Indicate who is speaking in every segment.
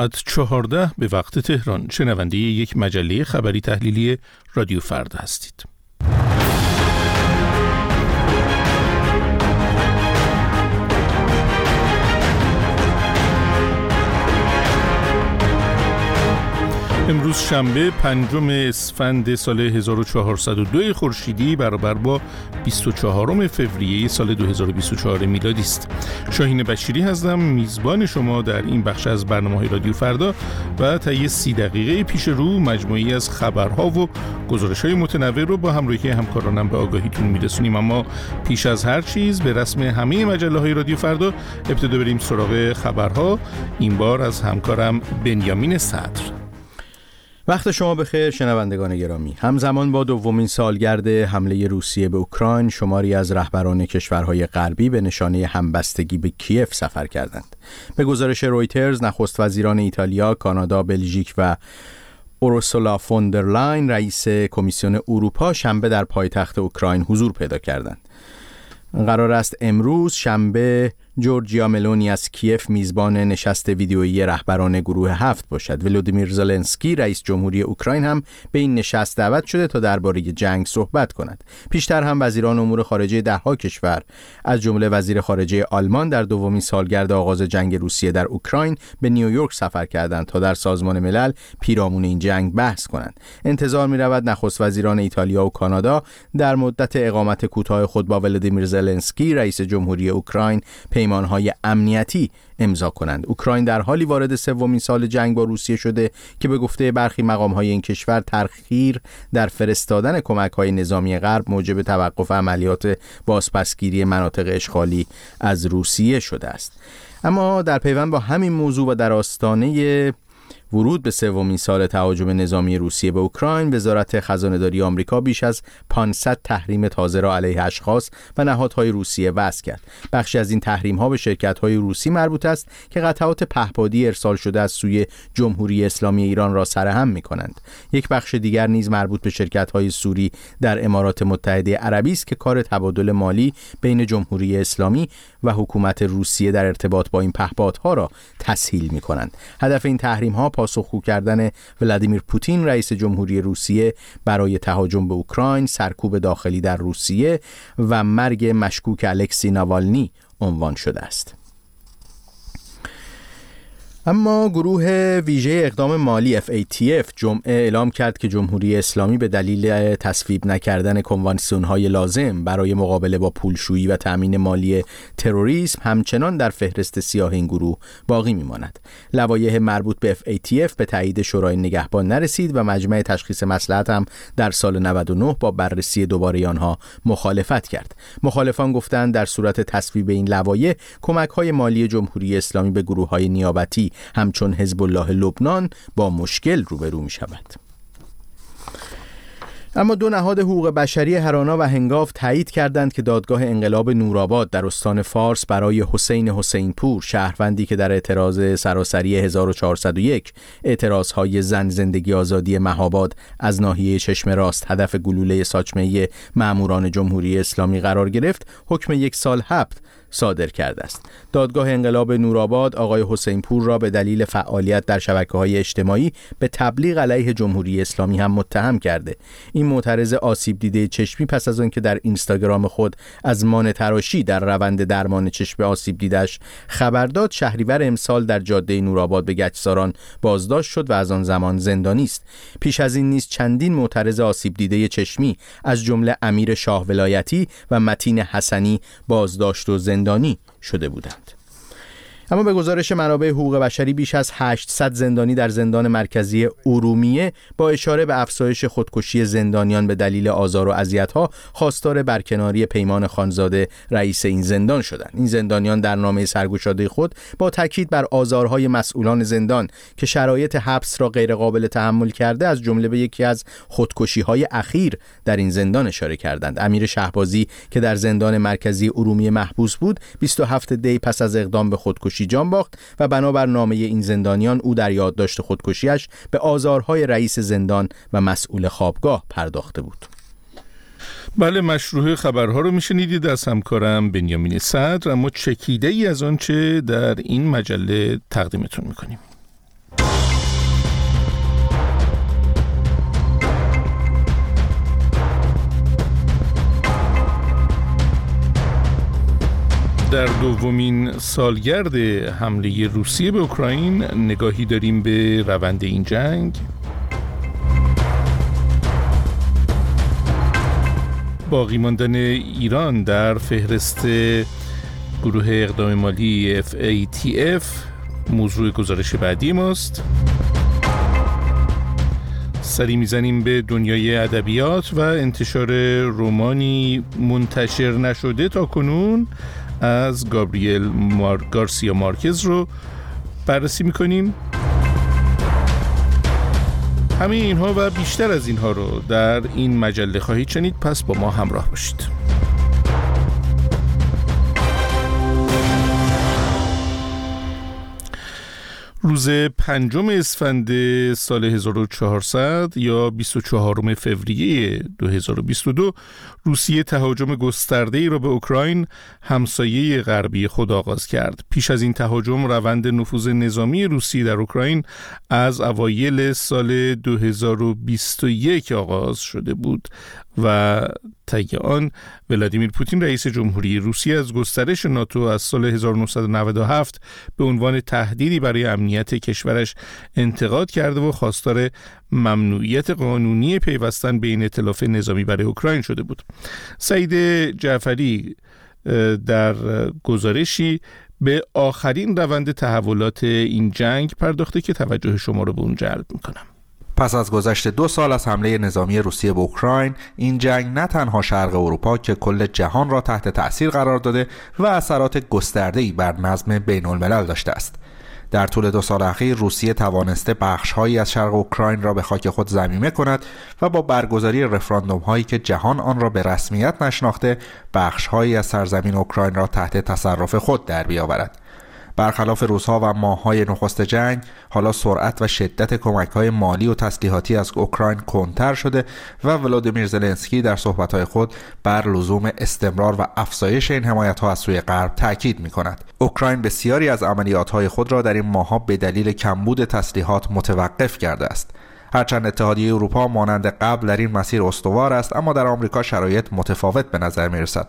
Speaker 1: ساعت چهارده به وقت تهران شنونده یک مجله خبری تحلیلی رادیو فردا هستید. امروز شنبه پنجم اسفند سال 1402 خورشیدی برابر با 24 فوریه سال 2024 میلادی است. شاهین بشیری هستم میزبان شما در این بخش از برنامه های رادیو فردا و تا یه سی دقیقه پیش رو مجموعی از خبرها و گزارش های متنوع رو با همراهی همکارانم به آگاهیتون میرسونیم. اما پیش از هر چیز به رسم همه مجله های رادیو فردا ابتدا بریم سراغ خبرها. این بار از همکارم بنیامین صدر.
Speaker 2: وقت شما بخیر شنوندگان گرامی. همزمان با دومین سالگرد حمله روسیه به اوکراین شماری از رهبران کشورهای غربی به نشانه همبستگی به کیف سفر کردند. به گزارش رویترز نخست وزیران ایتالیا کانادا بلژیک و اورسولا فوندرلاین رئیس کمیسیون اروپا شنبه در پایتخت اوکراین حضور پیدا کردند. قرار است امروز شنبه جورجیا ملونی از کیف میزبان نشست ویدیویی رهبران گروه هفت باشد. ولودیمیر زلنسکی رئیس جمهوری اوکراین هم به این نشست دعوت شده تا درباره جنگ صحبت کند. پیشتر هم وزیران امور خارجه دهها کشور. از جمله وزیر خارجه آلمان در دومین سالگرد آغاز جنگ روسیه در اوکراین به نیویورک سفر کردند تا در سازمان ملل پیرامون این جنگ بحث کنند. انتظار می رود نخست وزیران ایتالیا و کانادا در مدت اقامت کوتاه خود با ولودیمیر زلنسکی رئیس جمهوری اوکراین پیمانهای امنیتی امضا کنند. اوکراین در حالی وارد سومین سال جنگ با روسیه شده که به گفته برخی مقامهای این کشور ترخیر در فرستادن کمک های نظامی غرب موجب توقف عملیات بازپسگیری مناطق اشغالی از روسیه شده است. اما در پیوند با همین موضوع و در آستانه ورود به سومین سال تهاجم نظامی روسیه به اوکراین وزارت خزانهداری آمریکا بیش از 500 تحریم تازه را علیه اشخاص و نهادهای روسیه وضع کرد. بخشی از این تحریم ها به شرکت های روسی مربوط است که قطعات پهپادی ارسال شده از سوی جمهوری اسلامی ایران را سرهم می کنند یک بخش دیگر نیز مربوط به شرکت های سوری در امارات متحده عربی است که کار تبادل مالی بین جمهوری اسلامی و حکومت روسیه در ارتباط با این پهپادها را تسهیل می کنند هدف این تحریم ها پاسخگو کردن ولادیمیر پوتین رئیس جمهوری روسیه برای تهاجم به اوکراین سرکوب داخلی در روسیه و مرگ مشکوک الکسی ناوالنی عنوان شده است. اما گروه ویژه اقدام مالی FATF جمعه اعلام کرد که جمهوری اسلامی به دلیل تصویب نکردن کنوانسیون های لازم برای مقابله با پولشویی و تأمین مالی تروریسم همچنان در فهرست سیاه این گروه باقی میماند. لوایح مربوط به FATF به تایید شورای نگهبان نرسید و مجمع تشخیص مسلحت هم در سال 99 با بررسی دوباره آنها مخالفت کرد. مخالفان گفتند در صورت تصویب این لوایح کمک های مالی جمهوری اسلامی به گروه های نیابتی همچون حزب الله لبنان با مشکل روبرو می شود. اما دو نهاد حقوق بشری هرانا و هنگاف تایید کردند که دادگاه انقلاب نورآباد در استان فارس برای حسین حسین پور شهروندی که در اعتراض سراسری 1401 اعتراضهای زن زندگی آزادی مهاباد از ناحیه چشم راست هدف گلوله ساچمه ماموران جمهوری اسلامی قرار گرفت حکم یک سال حبس صادر کرده است. دادگاه انقلاب نورآباد آقای حسین پور را به دلیل فعالیت در شبکه های اجتماعی به تبلیغ علیه جمهوری اسلامی هم متهم کرده. این معترض آسیب دیده چشمی پس از آنکه در اینستاگرام خود از مان تراشی در روند درمان چشم آسیب دیدش خبر داد شهریور امسال در جاده نورآباد به گچساران بازداشت شد و از آن زمان زندانی است. پیش از این نیز چندین معترض آسیب دیده چشمی از جمله امیر شاه ولایتی و متین حسنی بازداشت و زندانی زندانی شده بودند. اما به گزارش منابع حقوق بشری بیش از 800 زندانی در زندان مرکزی ارومیه با اشاره به افزایش خودکشی زندانیان به دلیل آزار و اذیت‌ها خواستار برکناری پیمان خانزاده رئیس این زندان شدند. این زندانیان در نامه سرگشاده خود با تاکید بر آزارهای مسئولان زندان که شرایط حبس را غیرقابل تحمل کرده از جمله به یکی از خودکشی‌های اخیر در این زندان اشاره کردند. امیر شهبازی که در زندان مرکزی ارومیه محبوس بود 27 دی پس از اقدام به خودکشی خودکشی جان باخت و بنابر نامه این زندانیان او در یادداشت خودکشیش به آزارهای رئیس زندان و مسئول خوابگاه پرداخته بود.
Speaker 1: بله مشروع خبرها رو میشنیدید از همکارم بنیامین صدر اما چکیده ای از آنچه در این مجله تقدیمتون می‌کنیم. در دومین سالگرد حمله روسیه به اوکراین نگاهی داریم به روند این جنگ. باقی ماندن ایران در فهرست گروه اقدام مالی FATF موضوع گزارش بعدی ماست. سری می‌زنیم به دنیای ادبیات و انتشار رومانی منتشر نشده تا کنون از گابریل مار... گارسیا مارکز رو بررسی می‌کنیم. همه اینها و بیشتر از اینها رو در این مجله خواهید شنید. پس با ما همراه باشید. روز پنجم اسفند سال 1400 یا 24 فوریه 2022 روسیه تهاجم گسترده ای را به اوکراین همسایه غربی خود آغاز کرد. پیش از این تهاجم روند نفوذ نظامی روسیه در اوکراین از اوایل سال 2021 آغاز شده بود و طی آن ولادیمیر پوتین رئیس جمهوری روسیه از گسترش ناتو از سال 1997 به عنوان تهدیدی برای امنیت کشورش انتقاد کرده و خواستار ممنوعیت قانونی پیوستن به این اطلاف نظامی برای اوکراین شده بود. سعید جعفری در گزارشی به آخرین روند تحولات این جنگ پرداخته که توجه شما رو به اون جلب می‌کنم.
Speaker 3: پس از گذشت دو سال از حمله نظامی روسیه به اوکراین این جنگ نه تنها شرق اروپا که کل جهان را تحت تأثیر قرار داده و اثرات گسترده‌ای بر نظم بین الملل داشته است. در طول دو سال اخیر روسیه توانسته بخشهایی از شرق اوکراین را به خاک خود زمینه کند و با برگزاری رفراندوم هایی که جهان آن را به رسمیت نشناخته بخشهایی از سرزمین اوکراین را تحت تصرف خود در بیاورد. برخلاف روزها و ماههای نخست جنگ حالا سرعت و شدت کمک های مالی و تسلیحاتی از اوکراین کنتر شده و ولادیمیر زلنسکی در صحبتهای خود بر لزوم استمرار و افزایش این حمایت ها از سوی غرب تاکید می کند اوکراین بسیاری از عملیات های خود را در این ماهها به دلیل کمبود تسلیحات متوقف کرده است. هرچند اتحادیه اروپا مانند قبل در این مسیر استوار است اما در آمریکا شرایط متفاوت به نظر می رسد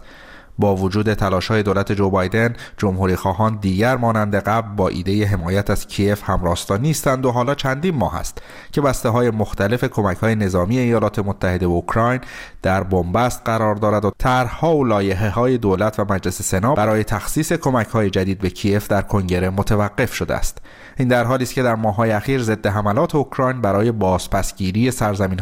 Speaker 3: با وجود تلاش های دولت جو بایدن جمهوری خواهان دیگر مانند قبل با ایده حمایت از کیف همراستا نیستند و حالا چندین ماه است که بسته های مختلف کمک های نظامی ایالات متحده و اوکراین در بنبست قرار دارد و طرحها و لایحه های دولت و مجلس سنا برای تخصیص کمک های جدید به کیف در کنگره متوقف شده است. این در حالی است که در ماه‌های اخیر ضد حملات اوکراین برای بازپسگیری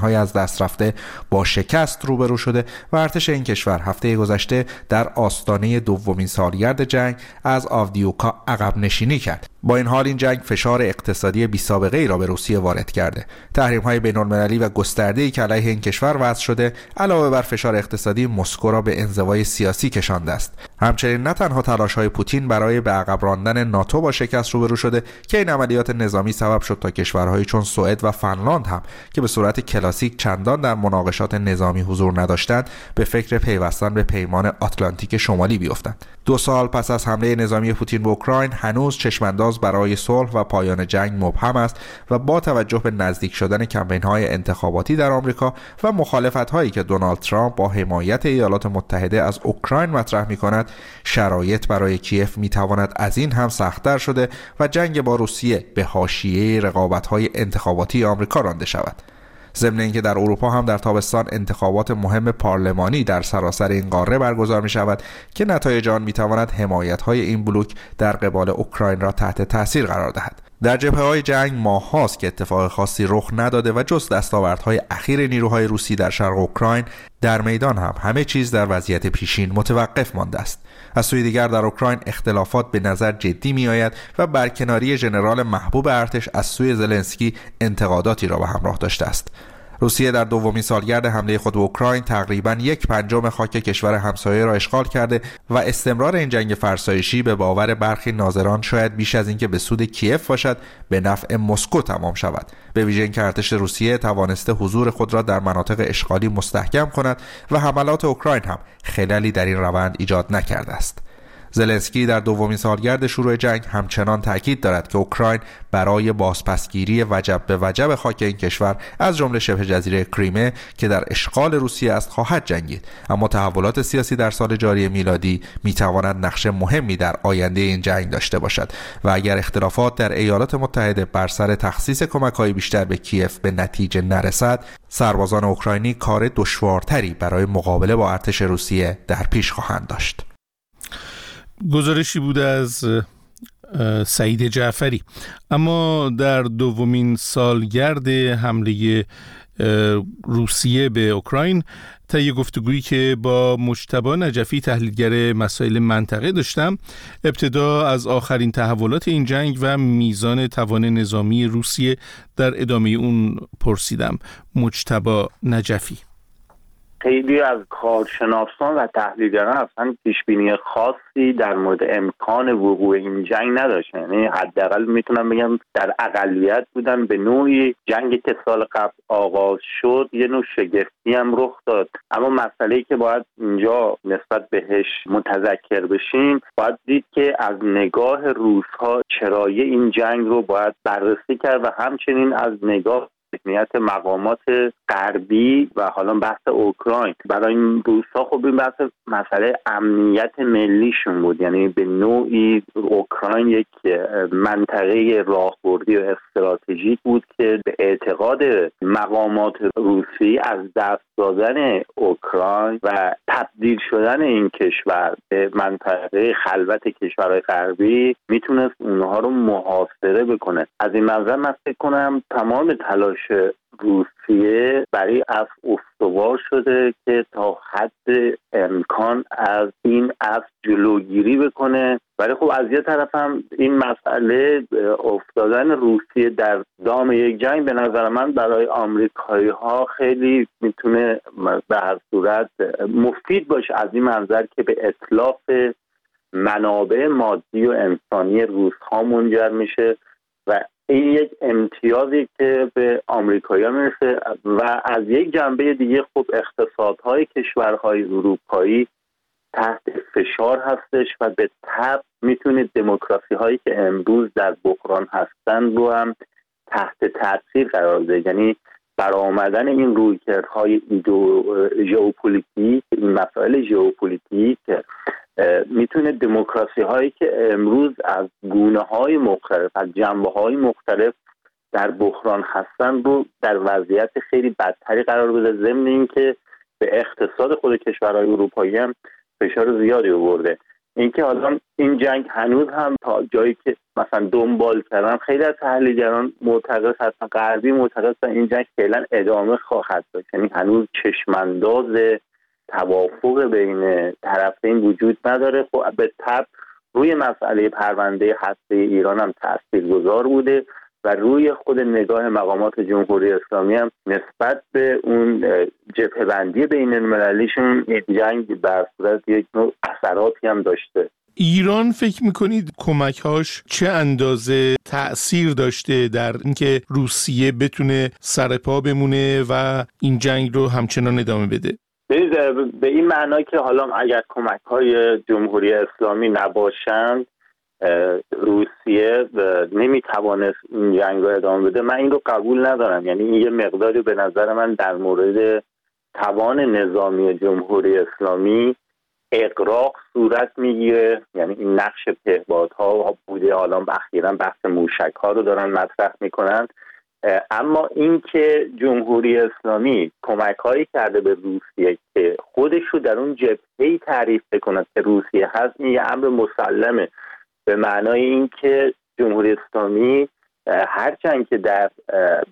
Speaker 3: های از دست رفته با شکست روبرو شده و ارتش این کشور هفته گذشته در آستانه دومین سالگرد جنگ از آودیوکا عقب نشینی کرد. با این حال این جنگ فشار اقتصادی بی سابقه ای را به روسیه وارد کرده. تحریم های بین المللی و گسترده ای که علیه این کشور وضع شده علاوه بر فشار اقتصادی مسکو را به انزوای سیاسی کشانده است. همچنین نه تنها تلاش های پوتین برای به عقب راندن ناتو با شکست روبرو شده که این عملیات نظامی سبب شد تا کشورهایی چون سوئد و فنلاند هم که به صورت کلاسیک چندان در مناقشات نظامی حضور نداشتند به فکر پیوستن به پیمان آتلانتیک شمالی بیفتند. دو سال پس از حمله نظامی پوتین به اوکراین هنوز چشمانداز برای صلح و پایان جنگ مبهم است و با توجه به نزدیک شدن کمپین های انتخاباتی در آمریکا و مخالفت هایی که دونالد ترامپ با حمایت ایالات متحده از اوکراین مطرح می کند شرایط برای کیف می تواند از این هم سختتر شده و جنگ با روسیه به حاشیه رقابت های انتخاباتی آمریکا رانده شود. ضمن اینکه در اروپا هم در تابستان انتخابات مهم پارلمانی در سراسر این قاره برگزار می شود که نتایج آن می تواند حمایت های این بلوک در قبال اوکراین را تحت تاثیر قرار دهد. در جبهه های جنگ ماه که اتفاق خاصی رخ نداده و جز دستاوردهای اخیر نیروهای روسی در شرق اوکراین در میدان هم همه چیز در وضعیت پیشین متوقف مانده است. از سوی دیگر در اوکراین اختلافات به نظر جدی می آید و برکناری ژنرال محبوب ارتش از سوی زلنسکی انتقاداتی را به همراه داشته است. روسیه در دومین سالگرد حمله خود به اوکراین تقریبا یک پنجم خاک کشور همسایه را اشغال کرده و استمرار این جنگ فرسایشی به باور برخی ناظران شاید بیش از اینکه به سود کیف باشد به نفع مسکو تمام شود. به ویژه اینکه ارتش روسیه توانسته حضور خود را در مناطق اشغالی مستحکم کند و حملات اوکراین هم خلالی در این روند ایجاد نکرده است. زلنسکی در دومین سالگرد شروع جنگ همچنان تاکید دارد که اوکراین برای بازپسگیری وجب به وجب خاک این کشور از جمله شبه جزیره کریمه که در اشغال روسیه است خواهد جنگید. اما تحولات سیاسی در سال جاری میلادی می‌تواند نقش مهمی در آینده این جنگ داشته باشد و اگر اختلافات در ایالات متحده بر سر تخصیص کمکهای بیشتر به کیف به نتیجه نرسد سربازان اوکراینی کار دشوارتری برای مقابله با ارتش روسیه در پیش خواهند داشت.
Speaker 1: گزارشی بود از سعید جعفری. اما در دومین سالگرد حمله روسیه به اوکراین طی گفتگویی که با مجتبا نجفی تحلیلگر مسائل منطقه داشتم ابتدا از آخرین تحولات این جنگ و میزان توان نظامی روسیه در ادامه اون پرسیدم. مجتبا نجفی.
Speaker 4: خیلی از کارشناسان و تحلیلگران اصلا پیشبینی خاصی در مورد امکان وقوع این جنگ نداشتن. یعنی حداقل می‌تونم بگم در اقلیت بودن به نوعی جنگ که سال قبل آغاز شد یه نوع شگفتی هم رخ داد. اما مسئله ای که باید اینجا نسبت بهش متذکر بشیم باید دید که از نگاه روزها چرایی این جنگ رو باید بررسی کرد و همچنین از نگاه ذهنیت مقامات غربی و حالا بحث اوکراین. برای این روزها خب این بحث مسئله امنیت ملیشون بود. یعنی به نوعی اوکراین یک منطقه راهبردی و استراتژیک بود که به اعتقاد مقامات روسی از دست دادن اوکراین و تبدیل شدن این کشور به منطقه خلوت کشورهای غربی می‌تونست اونها رو محاصره بکنه. از این منظر من فکر کنم تمام تلاش روسیه برای اف استوار شده که تا حد امکان از این اف جلوگیری بکنه. ولی خب از یه طرف هم این مسئله افتادن روسیه در دام یک جنگ به نظر من برای آمریکایی ها خیلی می‌تونه به هر صورت مفید باشه. از این منظر که به اطلاف منابع مادی و انسانی روس ها منجر میشه و این یک امتیازی که به آمریکایی می‌رسه و از یک جنبه دیگه خب اقتصادهای کشورهای اروپایی تحت فشار هستش و به تبع می‌تونه دموکراسی هایی که امروز در بحران هستن رو هم تحت تاثیر قرار ده یعنی برآمدن این رویکردهای ژئوپلیتیک این مسائل ژئوپلیتیک می‌تونه دموکراسی هایی که امروز از گونه های مختلف از جنبه های مختلف در بحران هستن رو در وضعیت خیلی بدتری قرار بده ضمن اینکه به اقتصاد خود کشورهای اروپایی هم فشار زیادی آورده. اینکه حالا این جنگ هنوز هم تا جایی که مثلا دنبال کردن خیلی از تحلیلگران معتقد هستن غربی معتقد هستن این جنگ فعلا ادامه خواهد داشت. یعنی هنوز چشمانداز توافق بین طرفین وجود نداره. خب به تب روی مسئله پرونده هسته ایران هم تاثیرگذار بوده و روی خود نگاه مقامات جمهوری اسلامی هم نسبت به اون جبهه بندی بین المللیشون جنگ بر صورت یک نوع اثراتی هم داشته.
Speaker 1: ایران فکر می‌کنید کمکهاش چه اندازه تأثیر داشته در اینکه روسیه بتونه سرپا بمونه و این جنگ رو همچنان ادامه بده؟
Speaker 4: به این معنا که حالا اگر کمک های جمهوری اسلامی نباشند روسیه نمی‌توانست این جنگ رو ادامه بده من این رو قبول ندارم. یعنی این یه مقداری به نظر من در مورد توان نظامی جمهوری اسلامی اقراق صورت می‌گیره. یعنی این نقش پهبادها بوده حالا اخیرا بحث موشک ها رو دارن مطرح می‌کنن. اما اینکه جمهوری اسلامی کمک هایی کرده به روسیه که خودش رو در اون جبهه تعریف بکند که روسیه هست این یه امر مسلمه. به معنای اینکه جمهوری اسلامی هرچند که در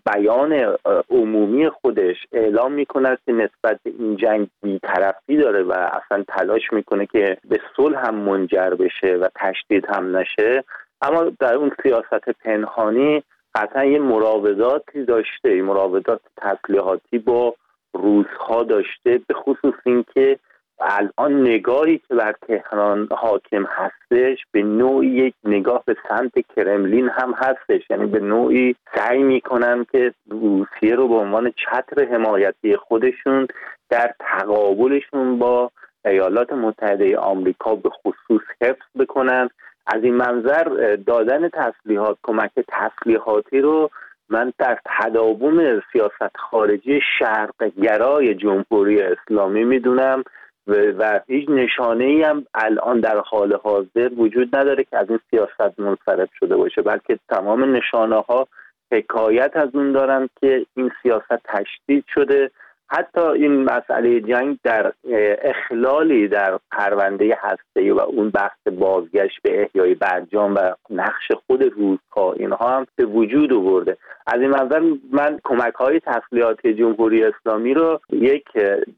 Speaker 4: بیان عمومی خودش اعلام می‌کند که نسبت به این جنگ بیطرفی داره و اصلا تلاش می‌کنه که به صلح هم منجر بشه و تشدید هم نشه. اما در اون سیاست پنهانی قطعا یه مراوداتی داشته این مراودات تسلیحاتی با روزها داشته به خصوص اینکه الان نگاهی که بر تهران حاکم هستش به نوعی یک نگاه به سمت کرملین هم هستش. یعنی به نوعی سعی می‌کنن که روسیه رو به عنوان چتر حمایتی خودشون در تقابلشون با ایالات متحده آمریکا به خصوص حفظ بکنن. از این منظر دادن تسلیحات کمک تسلیحاتی رو من در تداوم سیاست خارجی شرق گرای جمهوری اسلامی می‌دونم و هیچ نشانه ای هم الان در حال حاضر وجود نداره که از این سیاست منصرف شده باشه. بلکه تمام نشانه ها حکایت از اون دارن که این سیاست تشدید شده حتی این مسئله جنگ در اخلالی در پرونده هسته و اون بحث بازگشت به احیای برجام و نقش خود روزها اینها هم به وجود آورده. از این منظر من کمک های تسلیحاتی جمهوری اسلامی رو یک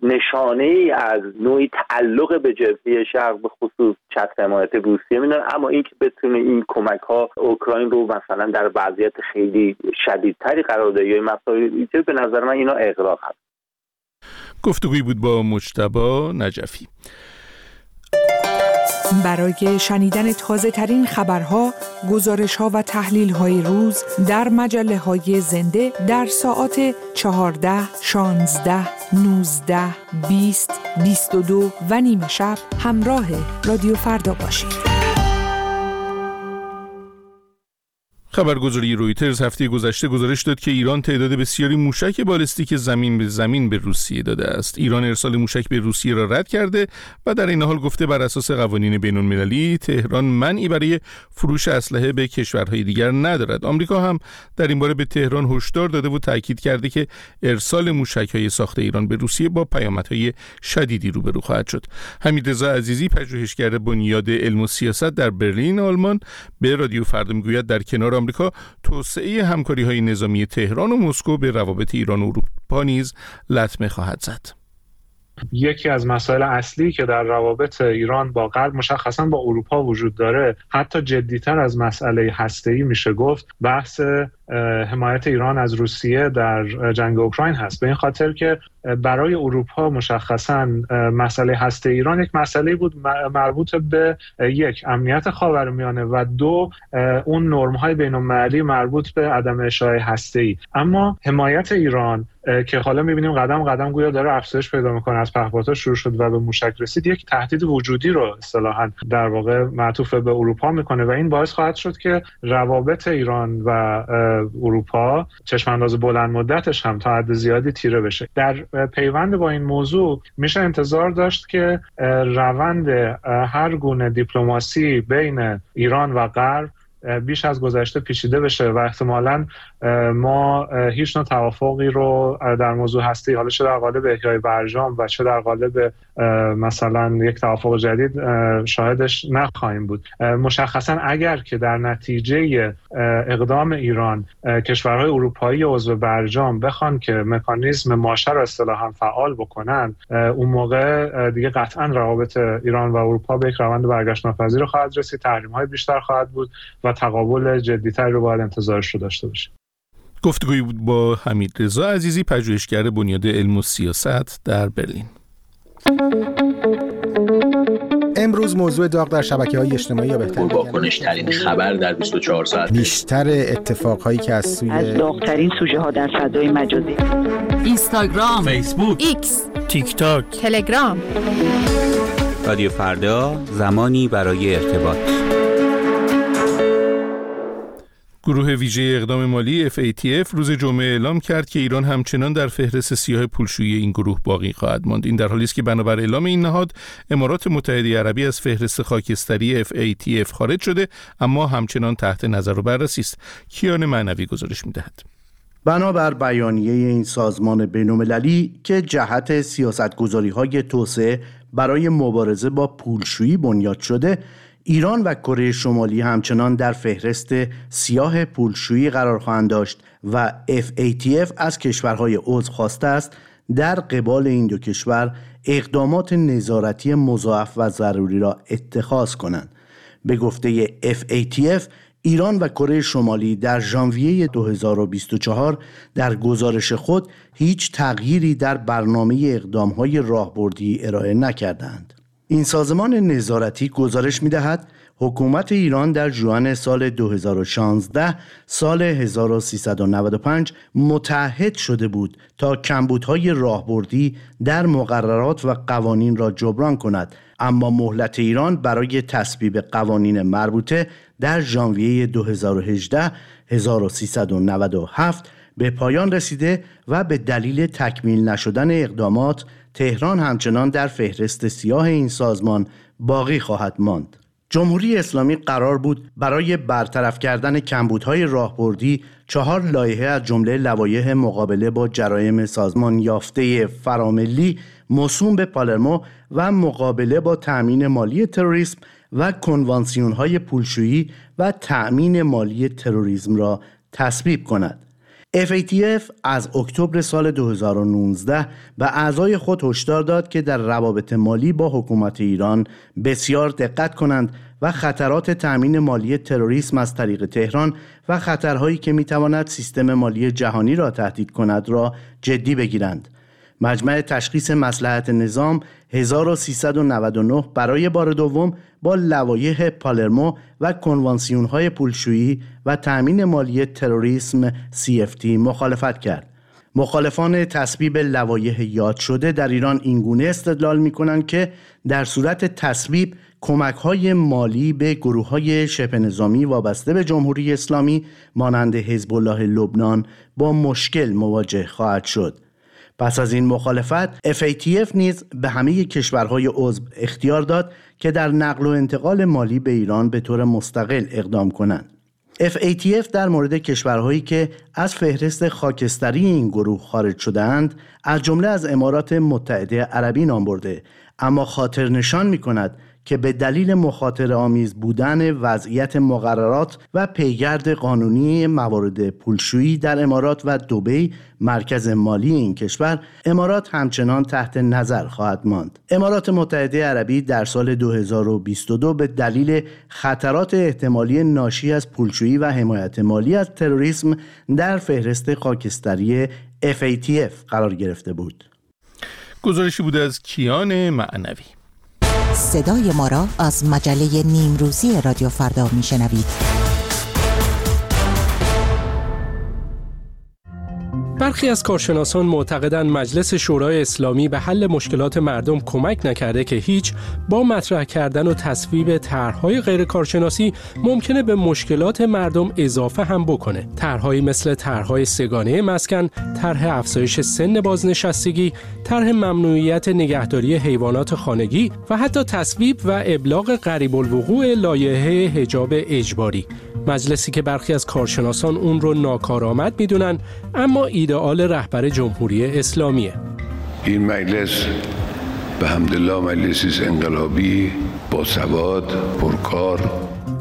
Speaker 4: نشانه ای از نوعی تعلق به جبهه شرق به خصوص چتر حمایت روسیه می‌دونم اما اینکه بتونه این کمک ها اوکراین رو مثلا در وضعیت خیلی شدیدتری قرار ده یا مسائل به نظر من اینا اقراق هست.
Speaker 1: گفتگوی بود با مجتبا نجفی
Speaker 5: برای شنیدن تازه ترین خبرها، گزارش ها و تحلیل های روز در مجله های زنده در ساعت 14, 16, 19, 20, 22 و نیمه شب همراه رادیو فردا باشید.
Speaker 1: خبرگزاری رویترز هفته گذشته گزارش داد که ایران تعداد بسیاری موشک بالستیک زمین به زمین به روسیه داده است. ایران ارسال موشک به روسیه را رد کرده و در این حال گفته بر اساس قوانین بین المللی تهران منعی برای فروش اسلحه به کشورهای دیگر ندارد. آمریکا هم در این باره به تهران هشدار داده و تاکید کرده که ارسال موشک های ساخت ایران به روسیه با پیامدهای شدیدی روبرو خواهد شد. حمید رضا عزیزی پژوهشگر بنیاد علم و سیاست در برلین آلمان به رادیو فردا می‌گوید در کنار آمریکا توسعه همکاری های نظامی تهران و مسکو به روابط ایران و اروپا نیز لطمه خواهد زد.
Speaker 6: یکی از مسائل اصلی که در روابط ایران با غرب مشخصا با اروپا وجود داره حتی جدیتر از مسئله هسته‌ای میشه گفت بحث حمایت ایران از روسیه در جنگ اوکراین هست. به این خاطر که برای اروپا مشخصا مسئله هسته ایران یک مسئله بود مربوط به یک امنیت خاورمیانه و دو اون نرم های بین مربوط به عدم اشاعه هسته ای اما حمایت ایران که حالا می‌بینیم قدم قدم گویا داره افزایش پیدا می‌کنه از پهپادها شروع شد و به موشک رسید. یک تهدید وجودی رو اصطلاحا در واقع معطوف به اروپا می‌کنه و این باعث خواهد شد که روابط ایران و اروپا چشم انداز بلند مدتش هم تا حد زیادی تیره بشه. در پیوند با این موضوع میشه انتظار داشت که روند هر گونه دیپلماسی بین ایران و غرب بیش از گذشته پیچیده بشه و احتمالا ما هیچ نوع توافقی رو در موضوع هستی حالا چه در قالب احیای برجام و چه در قالب مثلا یک توافق جدید شاهدش نخواهیم بود. مشخصا اگر که در نتیجه اقدام ایران کشورهای اروپایی عضو برجام بخوان که مکانیزم ماشه را اصطلاحا فعال بکنن اون موقع دیگه قطعا روابط ایران و اروپا به یک روند برگشت ناپذیر خواهد رسید تحریم های بیشتر خواهد بود و تقابل جدیتر رو باید انتظارش رو داشته باشیم.
Speaker 1: گفتگوی بود با حمید رضا عزیزی پژوهشگر بنیاد علم و سیاست در برلین.
Speaker 7: امروز موضوع داغ در شبکه های اجتماعی یا بهتر
Speaker 8: واکنش ترین خبر در 24 ساعت
Speaker 7: بیشتر اتفاق هایی که از سوی
Speaker 9: از داغترین سوژه ها در فضای مجازی.
Speaker 10: اینستاگرام
Speaker 1: فیسبوک
Speaker 10: ایکس
Speaker 1: تیک تاک
Speaker 10: تلگرام.
Speaker 11: رادیو فردا زمانی برای ارتباط.
Speaker 1: گروه ویژه اقدام مالی FATF روز جمعه اعلام کرد که ایران همچنان در فهرست سیاه پولشویی این گروه باقی خواهد ماند. این در حالی است که بنابر اعلام این نهاد امارات متحده عربی از فهرست خاکستری FATF خارج شده اما همچنان تحت نظر و بررسی است. کیان معنوی گزارش می‌دهد.
Speaker 12: بنابر بیانیه این سازمان بین‌المللی که جهت سیاستگذاری های توسعه برای مبارزه با پولشویی بنیاد شده ایران و کره شمالی همچنان در فهرست سیاه پولشویی قرار خواهند داشت و FATF از کشورهای عضو خواسته است در قبال این دو کشور اقدامات نظارتی مضاعف و ضروری را اتخاذ کنند به گفته FATF ایران و کره شمالی در ژانویه 2024 در گزارش خود هیچ تغییری در برنامه اقدامهای راهبردی ارائه نکردند. این سازمان نظارتی گزارش می دهد حکومت ایران در جوان سال 2016 سال 1395 متحد شده بود تا کمبودهای راهبردی در مقررات و قوانین را جبران کند. اما مهلت ایران برای تصویب قوانین مربوطه در ژانویه 2018 1397 به پایان رسیده و به دلیل تکمیل نشدن اقدامات تهران همچنان در فهرست سیاه این سازمان باقی خواهد ماند. جمهوری اسلامی قرار بود برای برطرف کردن کمبودهای راهبردی چهار لایحه از جمله لوایح مقابله با جرایم سازمان یافته فراملی موسوم به پالرمو و مقابله با تأمین مالی تروریسم و کنوانسیون های پولشویی و تأمین مالی تروریسم را تصویب کند. FATF از اکتبر سال 2019 به اعضای خود هشدار داد که در روابط مالی با حکومت ایران بسیار دقت کنند و خطرات تأمین مالی تروریسم از طریق تهران و خطرهایی که می‌تواند سیستم مالی جهانی را تهدید کند را جدی بگیرند. مجمع تشخیص مسلحت نظام 1399 برای بار دوم با لوایح پالرمو و کنوانسیون های پولشویی و تأمین مالی تروریسم CFT مخالفت کرد. مخالفان تصویب لوایح یاد شده در ایران اینگونه استدلال می کنند که در صورت تصویب کمک های مالی به گروه های شبه نظامی وابسته به جمهوری اسلامی مانند حزب الله لبنان با مشکل مواجه خواهد شد. پس از این مخالفت FATF نیز به همه کشورهای عضو اختیار داد که در نقل و انتقال مالی به ایران به طور مستقل اقدام کنند. FATF در مورد کشورهایی که از فهرست خاکستری این گروه خارج شدهاند از جمله از امارات متحده عربی نام برده اما خاطر نشان می کند که به دلیل مخاطره آمیز بودن وضعیت مقررات و پیگرد قانونی موارد پولشویی در امارات و دوبی مرکز مالی این کشور امارات همچنان تحت نظر خواهد ماند. امارات متحده عربی در سال 2022 به دلیل خطرات احتمالی ناشی از پولشویی و حمایت مالی از تروریسم در فهرست خاکستری FATF قرار گرفته بود.
Speaker 1: گزارشی بوده از کیان معنوی.
Speaker 13: صدای ما را از مجله نیمروزی رادیو فردا میشنوید.
Speaker 14: برخی از کارشناسان معتقدند مجلس شورای اسلامی به حل مشکلات مردم کمک نکرده که هیچ با مطرح کردن و تصویب طرحهای غیر کارشناسی ممکنه به مشکلات مردم اضافه هم بکنه. طرحهایی مثل طرحهای سگانه مسکن، طرح افزایش سن بازنشستگی، طرح ممنوعیت نگهداری حیوانات خانگی و حتی تصویب و ابلاغ قریب الوقوع لایحه حجاب اجباری. مجلسی که برخی از کارشناسان اون رو ناکارآمد می‌دونن اما ایدئال رهبر جمهوری اسلامیه.
Speaker 15: این مجلس به همدلله مجلسی انقلابی با سواد پرکار.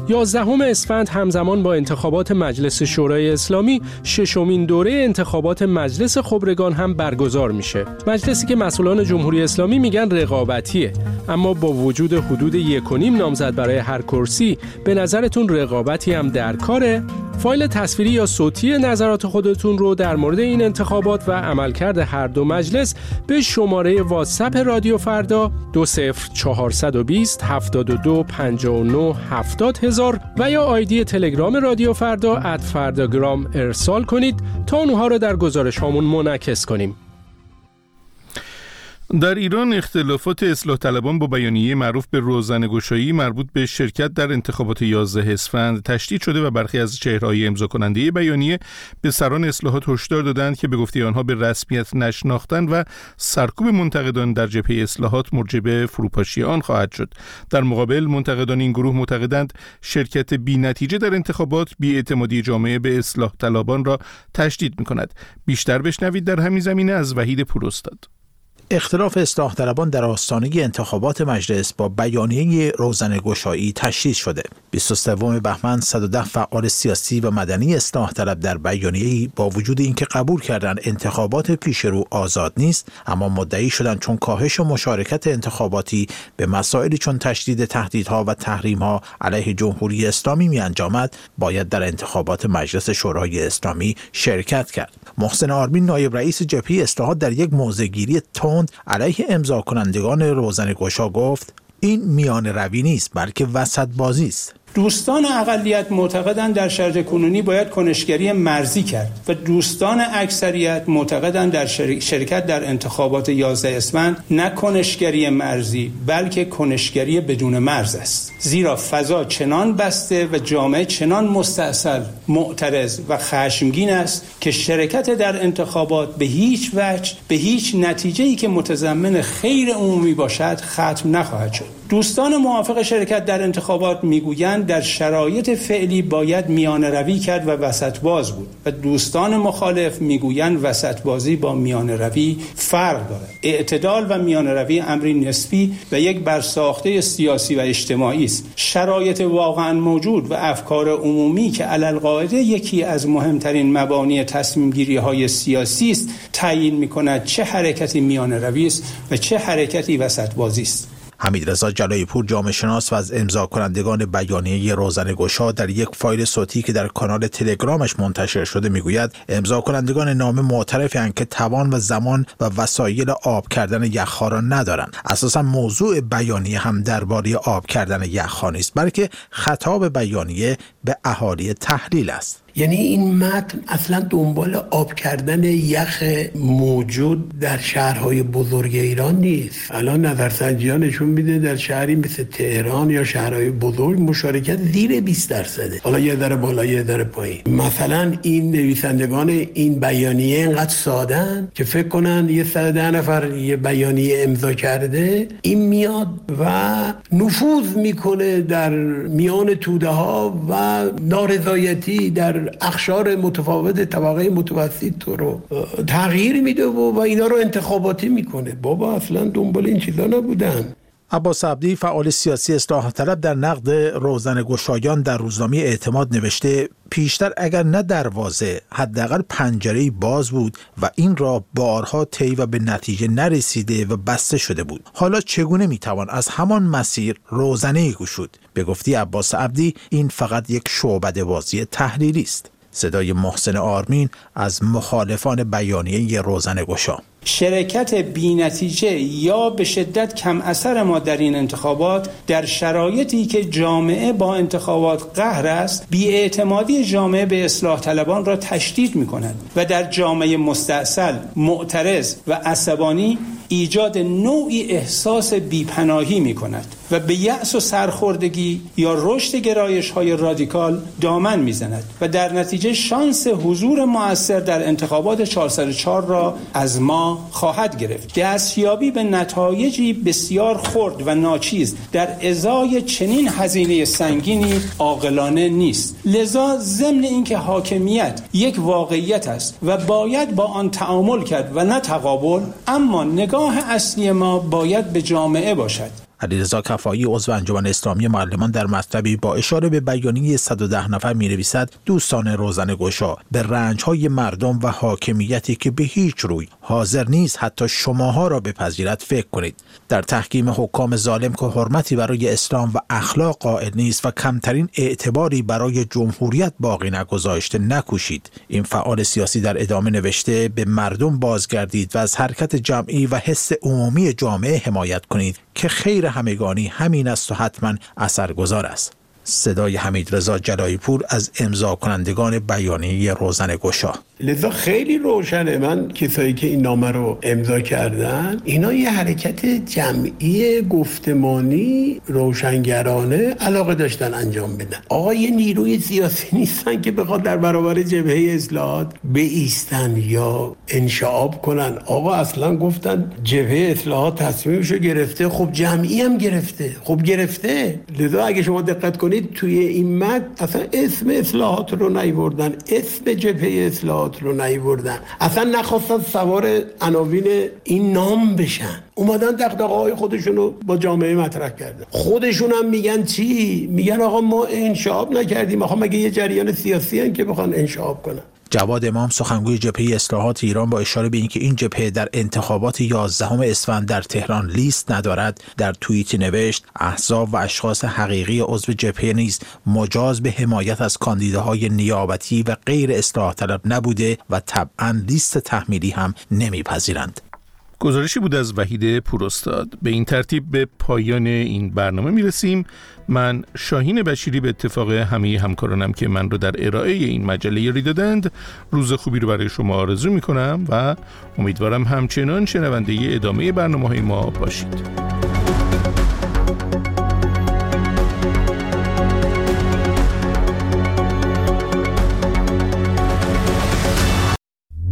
Speaker 14: یازدهم اسفند همزمان با انتخابات مجلس شورای اسلامی ششمین دوره انتخابات مجلس خبرگان هم برگزار میشه. مجلسی که مسئولان جمهوری اسلامی میگن رقابتیه. اما با وجود حدود یک و نیم نامزد برای هر کرسی به نظرتون رقابتی هم در کاره؟ فایل تصویری یا صوتی نظرات خودتون رو در مورد این انتخابات و عملکرد هر دو مجلس به شماره واتساپ رادیو فردا 20420 72 59 70 هزار و یا آیدی تلگرام رادیو فردا ات فرداگرام ارسال کنید تا اونها رو در گزارش هامون منعکس کنیم.
Speaker 1: در ایران اختلافات اصلاح طلبان با بیانیه معروف به روزن گشایی مربوط به شرکت در انتخابات 11 اسفند تشدید شده و برخی از چهرهای امضا کننده بیانیه به سران اصلاحات هشدار دادند که به گفته آنها به رسمیت نشناختن و سرکوب منتقدان در جبهه اصلاحات مرجع فروپاشی آن خواهد شد. در مقابل منتقدان این گروه معتقدند شرکت بی نتیجه در انتخابات بی اعتمادی جامعه به اصلاح طلبان را تشدید می کند بیشتر بشنوید در همین زمینه از وحید پوراستاد
Speaker 16: اختلاف اصلاح طلبان در آستانه انتخابات مجلس با بیانیه روزن گشایی تشدید شده. 23 بهمن 110 فعال سیاسی و مدنی اصلاح طلب در بیانیه با وجود اینکه قبول کردند انتخابات پیش رو آزاد نیست اما مدعی شدند چون کاهش و مشارکت انتخاباتی به مسائلی چون تشدید تهدیدها و تحریمها علیه جمهوری اسلامی می انجامد باید در انتخابات مجلس شورای اسلامی شرکت کرد. محسن آرمین نایب رئیس جبهه اصلاحات در یک موضعگیری تند علیه امضا کنندگان روزن گشا گفت این میان روی نیست بلکه وسط بازی است.
Speaker 17: دوستان اقلیت معتقدند در شرط کنونی باید کنشگری مرزی کرد و دوستان اکثریت معتقدند در شرکت در انتخابات 11 اسفند نه کنشگری مرزی بلکه کنشگری بدون مرز است. زیرا فضا چنان بسته و جامعه چنان مستاصل معترض و خشمگین است که شرکت در انتخابات به هیچ وجه به هیچ نتیجه ای که متضمن خیر عمومی باشد ختم نخواهد شد. دوستان موافق شرکت در انتخابات می‌گویند در شرایط فعلی باید میان روی کرد و وسط باز بود و دوستان مخالف می‌گویند وسط بازی با میان روی فرق دارد. اعتدال و میان روی امری نسبی و یک برساخته سیاسی و اجتماعی است. شرایط واقعا موجود و افکار عمومی که علل یکی از مهمترین مبانی تصمیم گیری های سیاسی است تعیین می کند چه حرکتی میان روی است و چه حرکتی وسط بازی است.
Speaker 16: حمید رضا جلایی پور جامعه شناس و از امضا کنندگان بیانیه روزن گشا در یک فایل صوتی که در کانال تلگرامش منتشر شده می‌گوید امضا کنندگان نامه معترفند که توان و زمان و وسایل آب کردن یخها را ندارند. اساسا موضوع بیانیه هم درباره آب کردن یخها نیست بلکه خطاب بیانیه به اهالی تحلیل است.
Speaker 18: یعنی این متن اصلا دنبال آب کردن یخ موجود در شهرهای بزرگ ایران نیست. الان نظرسنجی ها نشون میده در شهری مثل تهران یا شهرهای بزرگ مشارکت زیر 20 درصده. حالا یه در بالا یه در پایین. مثلا این نویسندگان این بیانیه اینقدر سادن که فکر کنن یه ده نفر یه بیانیه امضا کرده این میاد و نفوذ می‌کنه در میان توده ها و نارضایتی در اخشار متفاوت طبقه متوسط رو تغییر میده و, و اینا رو انتخاباتی می‌کنه. بابا اصلا دنبال این چیزا نبودن.
Speaker 16: عباس عبدی فعال سیاسی اصلاح طلب در نقد روزن گشایان در روزنامه اعتماد نوشته پیشتر اگر نه دروازه حداقل پنجره باز بود و این را بارها طی و به نتیجه نرسیده و بسته شده بود. حالا چگونه می‌توان از همان مسیر روزنه گشود؟ به گفتی عباس عبدی این فقط یک شعبده بازی تحلیلی است. صدای محسن آرمین از مخالفان بیانیه روزن گشا
Speaker 17: شرکت بینتیجه یا به شدت کم اثر ما در این انتخابات در شرایطی که جامعه با انتخابات قهر است بیاعتمادی جامعه به اصلاح طلبان را تشدید می کند و در جامعه مستاصل معترض و عصبانی ایجاد نوعی احساس بیپناهی می کند و به یأس و سرخوردگی یا رشد گرایش های رادیکال دامن می‌زند و در نتیجه شانس حضور موثر در انتخابات 404 را از ما خواهد گرفت. دستیابی به نتایجی بسیار خرد و ناچیز در ازای چنین هزینه سنگینی عاقلانه نیست. لذا ضمن اینکه حاکمیت یک واقعیت است و باید با آن تعامل کرد و نه تقابل اما نگاه اصلی ما باید به جامعه باشد.
Speaker 16: علیرضا کفایی عضو انجمن اسلامی معلمان در مطلبی با اشاره به بیانیه 110 نفر می نویسد دوستان روزن گشا به رنج های مردم و حاکمیتی که به هیچ روی حاضر نیست حتی شماها را بپذیرد فکر کنید. در تحکیم حکام ظالم که حرمتی برای اسلام و اخلاق قائل نیست و کمترین اعتباری برای جمهوریت باقی نگذاشته نکوشید. این فعال سیاسی در ادامه نوشته به مردم بازگردید و از حرکت جمعی و حس عمومی جامعه حمایت کنید که خیر همگانی همین است و حتما اثرگذار است. صدای حمید رضا جلایی پور از امضا کنندگان بیانیه روزن گشا
Speaker 18: لذا خیلی روشنه. من کسایی که این نامه رو امضا کردن اینا یه حرکت جمعی گفتمانی روشنگرانه علاقه داشتن انجام بدن. آقا یه نیروی سیاسی نیستن که بخواد در برابر جبهه اصلاحات ایستن یا انشعاب کنن. آقا اصلا گفتن جبهه اصلاحات تصمیمشو گرفته. خب جمعی هم گرفته. خب گرفته. لذا اگه شما دقت کنید توی این مد اصلا اسم اصلاحات رو نیوردن. اسم جبهه اصلاحات. رو نیوردن. اصلا نخواستن سوار عناوین این نام بشن. اومدن دقدقه های خودشون رو با جامعه مطرح کردن. خودشون هم میگن چی؟ میگن آقا ما انشاب نکردیم. آقا مگه یه جریان سیاسی هن که بخوان انشاب کنن؟
Speaker 16: جواد امام سخنگوی جبهه اصلاحات ایران با اشاره به اینکه این جبهه در انتخابات 11 اسفند در تهران لیست ندارد در توییتی نوشت احزاب و اشخاص حقیقی عضو جبهه نیز مجاز به حمایت از کاندیداهای نیابتی و غیر اصلاح طلب نبوده و طبعا لیست تحمیلی هم نمیپذیرند.
Speaker 1: گزارشی بود از وحید پوراستاد به این ترتیب به پایان این برنامه می‌رسیم. من شاهین بشیری به اتفاق همه همکارانم که من رو در ارائه این مجله یاری دادند روز خوبی رو برای شما آرزو می‌کنم و امیدوارم همچنان شنونده ادامه برنامه های ما باشید.